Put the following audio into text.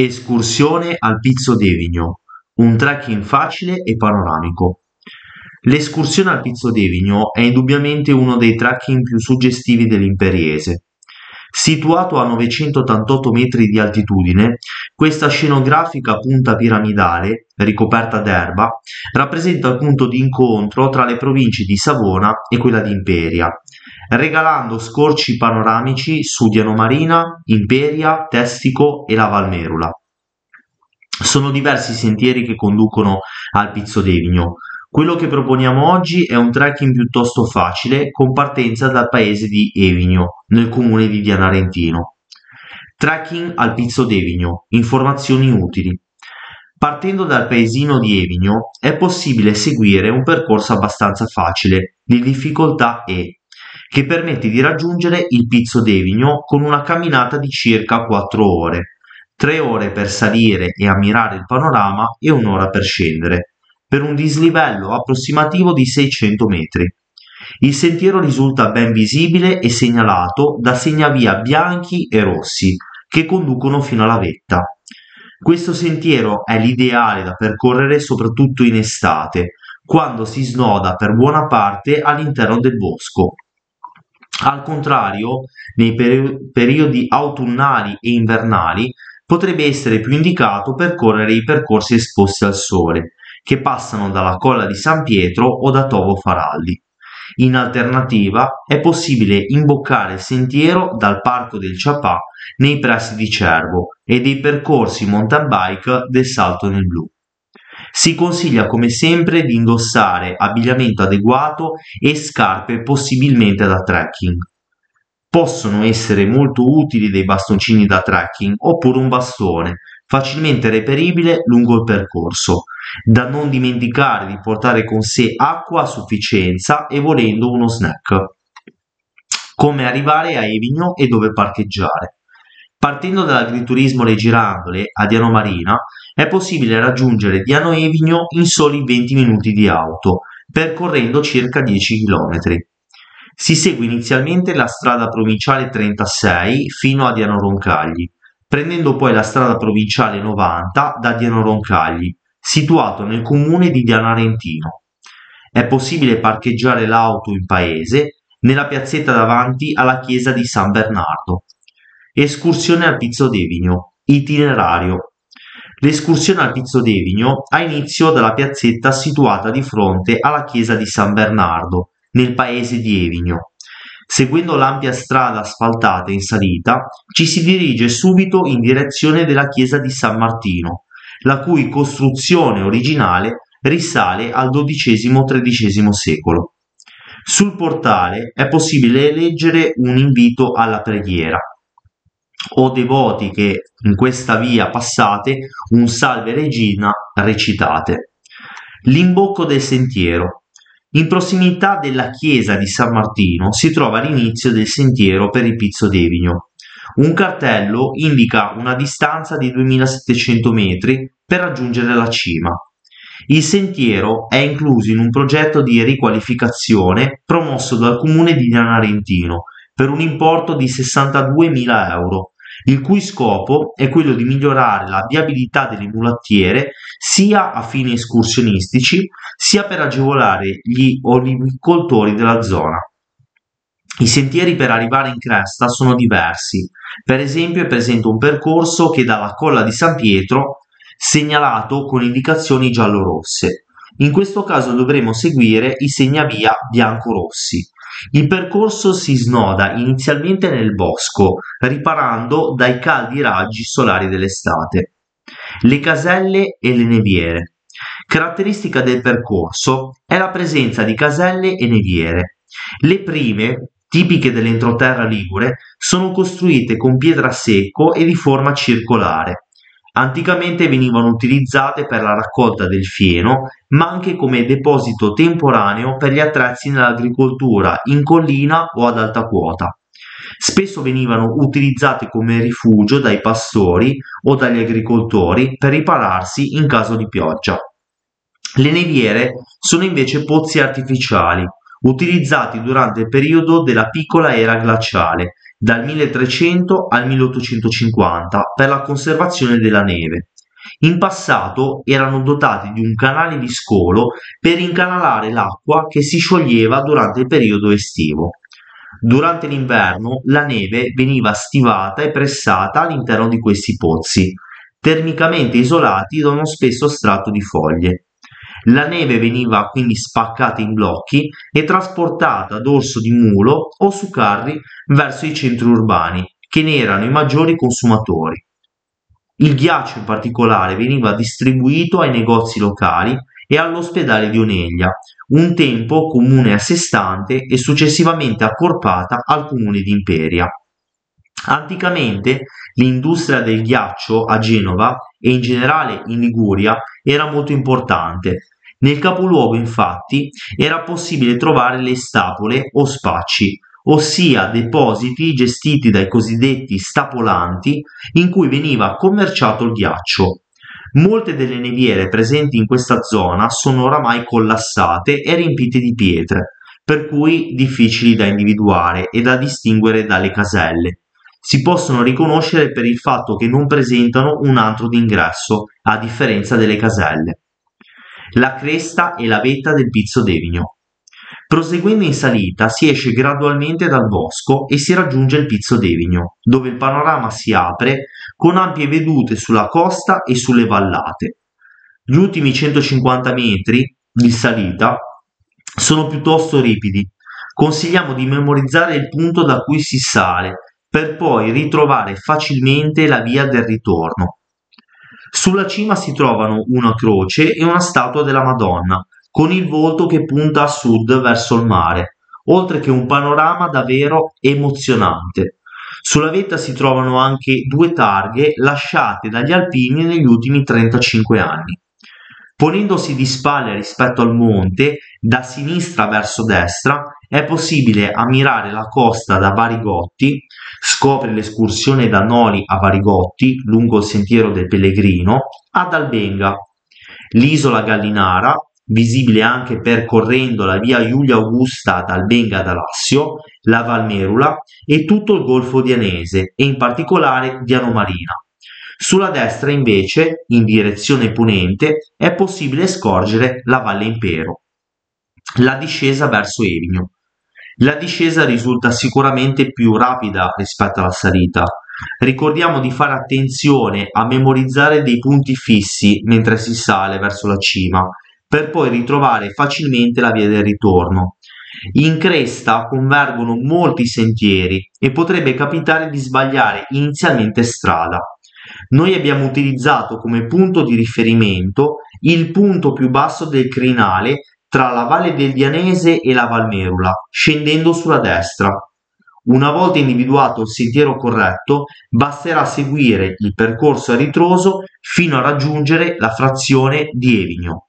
Escursione al Pizzo d'Evigno, un trekking facile e panoramico. L'escursione al Pizzo d'Evigno è indubbiamente uno dei trekking più suggestivi dell'Imperiese. Situato a 988 metri di altitudine, questa scenografica punta piramidale, ricoperta d'erba, rappresenta il punto di incontro tra le province di Savona e quella di Imperia, regalando scorci panoramici su Diano Marina, Imperia, Testico e la Valmerula. Sono diversi i sentieri che conducono al Pizzo d'Evigno. Quello che proponiamo oggi è un trekking piuttosto facile con partenza dal paese di Evigno, nel comune di Dianarentino. Trekking al Pizzo d'Evigno, informazioni utili. Partendo dal paesino di Evigno è possibile seguire un percorso abbastanza facile, di difficoltà E, che permette di raggiungere il Pizzo d'Evigno con una camminata di circa 4 ore, 3 ore per salire e ammirare il panorama e un'ora per scendere, per un dislivello approssimativo di 600 metri. Il sentiero risulta ben visibile e segnalato da segnavia bianchi e rossi che conducono fino alla vetta. Questo sentiero è l'ideale da percorrere soprattutto in estate, quando si snoda per buona parte all'interno del bosco al contrario, nei peri- periodi autunnali e invernali potrebbe essere più indicato percorrere i percorsi esposti al sole, che passano dalla Colla di San Pietro o da Tovo Faralli. In alternativa è possibile imboccare il sentiero dal Parco del Ciapà nei pressi di Cervo e dei percorsi mountain bike del Salto nel Blu. Si consiglia come sempre di indossare abbigliamento adeguato e scarpe possibilmente da trekking. Possono essere molto utili dei bastoncini da trekking oppure un bastone, facilmente reperibile lungo il percorso, da non dimenticare di portare con sé acqua a sufficienza e volendo uno snack. Come arrivare a Evigno e dove parcheggiare. Partendo dall'agriturismo Le Girandole a Diano Marina è possibile raggiungere Diano Evigno in soli 20 minuti di auto, percorrendo circa 10 km. Si segue inizialmente la strada provinciale 36 fino a Diano Roncagli, prendendo poi la strada provinciale 90 da Diano Roncagli, situato nel comune di Diano Arentino. È possibile parcheggiare l'auto in paese nella piazzetta davanti alla chiesa di San Bernardo. Escursione al Pizzo d'Evigno. Itinerario. L'escursione al Pizzo d'Evigno ha inizio dalla piazzetta situata di fronte alla chiesa di San Bernardo, nel paese di Evigno. Seguendo l'ampia strada asfaltata in salita, ci si dirige subito in direzione della chiesa di San Martino, la cui costruzione originale risale al XII-XIII secolo. Sul portale è possibile leggere un invito alla preghiera o devoti che in questa via passate un salve regina recitate. L'imbocco del sentiero. In prossimità della chiesa di San Martino si trova l'inizio del sentiero per il Pizzo d'Evigno. Un cartello indica una distanza di 2700 metri per raggiungere la cima. Il sentiero è incluso in un progetto di riqualificazione promosso dal comune di Dianarentino per un importo di 62.000 euro, il cui scopo è quello di migliorare la viabilità delle mulattiere sia a fini escursionistici sia per agevolare gli olivicoltori della zona. I sentieri per arrivare in cresta sono diversi, per esempio è presente un percorso che dalla colla di San Pietro segnalato con indicazioni giallo-rosse. In questo caso dovremo seguire i segnavia bianco-rossi, il percorso si snoda inizialmente nel bosco, riparando dai caldi raggi solari dell'estate. Le caselle e le neviere. Caratteristica del percorso è la presenza di caselle e neviere. Le prime, tipiche dell'entroterra ligure, sono costruite con pietra secco e di forma circolare, Anticamente venivano utilizzate per la raccolta del fieno, ma anche come deposito temporaneo per gli attrezzi nell'agricoltura in collina o ad alta quota. Spesso venivano utilizzate come rifugio dai pastori o dagli agricoltori per ripararsi in caso di pioggia. Le neviere sono invece pozzi artificiali, utilizzati durante il periodo della piccola era glaciale, dal 1300 al 1850 per la conservazione della neve. In passato erano dotati di un canale di scolo per incanalare l'acqua che si scioglieva durante il periodo estivo. Durante l'inverno la neve veniva stivata e pressata all'interno di questi pozzi, termicamente isolati da uno spesso strato di foglie. La neve veniva quindi spaccata in blocchi e trasportata a dorso di mulo o su carri verso i centri urbani, che ne erano i maggiori consumatori. Il ghiaccio in particolare veniva distribuito ai negozi locali e all'ospedale di Oneglia, un tempo comune a sé stante e successivamente accorpata al comune di Imperia. Anticamente l'industria del ghiaccio a Genova e in generale in Liguria era molto importante. Nel capoluogo infatti era possibile trovare le stapole o spacci, ossia depositi gestiti dai cosiddetti stapolanti in cui veniva commerciato il ghiaccio. Molte delle neviere presenti in questa zona sono oramai collassate e riempite di pietre, per cui difficili da individuare e da distinguere dalle caselle. Si possono riconoscere per il fatto che non presentano un altro d'ingresso, a differenza delle caselle. La cresta e la vetta del Pizzo d'Evigno. Proseguendo in salita si esce gradualmente dal bosco e si raggiunge il Pizzo d'Evigno, dove il panorama si apre con ampie vedute sulla costa e sulle vallate. Gli ultimi 150 metri di salita sono piuttosto ripidi. Consigliamo di memorizzare il punto da cui si sale per poi ritrovare facilmente la via del ritorno. Sulla cima si trovano una croce e una statua della Madonna, con il volto che punta a sud verso il mare, oltre che un panorama davvero emozionante. Sulla vetta si trovano anche due targhe lasciate dagli alpini negli ultimi 35 anni. Ponendosi di spalle rispetto al monte, da sinistra verso destra, è possibile ammirare la costa da Varigotti, scopre l'escursione da Noli a Varigotti lungo il sentiero del Pellegrino, ad Albenga, l'isola Gallinara visibile anche percorrendo la via Giulia Augusta dal Benga ad Alassio, la Valmerula e tutto il Golfo di Anese e in particolare Diano Marina. Sulla destra invece, in direzione ponente, è possibile scorgere la Valle Impero. La discesa verso Evigno. La discesa risulta sicuramente più rapida rispetto alla salita. Ricordiamo di fare attenzione a memorizzare dei punti fissi mentre si sale verso la cima per poi ritrovare facilmente la via del ritorno. In cresta convergono molti sentieri e potrebbe capitare di sbagliare inizialmente strada. Noi abbiamo utilizzato come punto di riferimento il punto più basso del crinale tra la Valle del Dianese e la Valmerula, scendendo sulla destra. Una volta individuato il sentiero corretto, basterà seguire il percorso a ritroso fino a raggiungere la frazione di Evigno.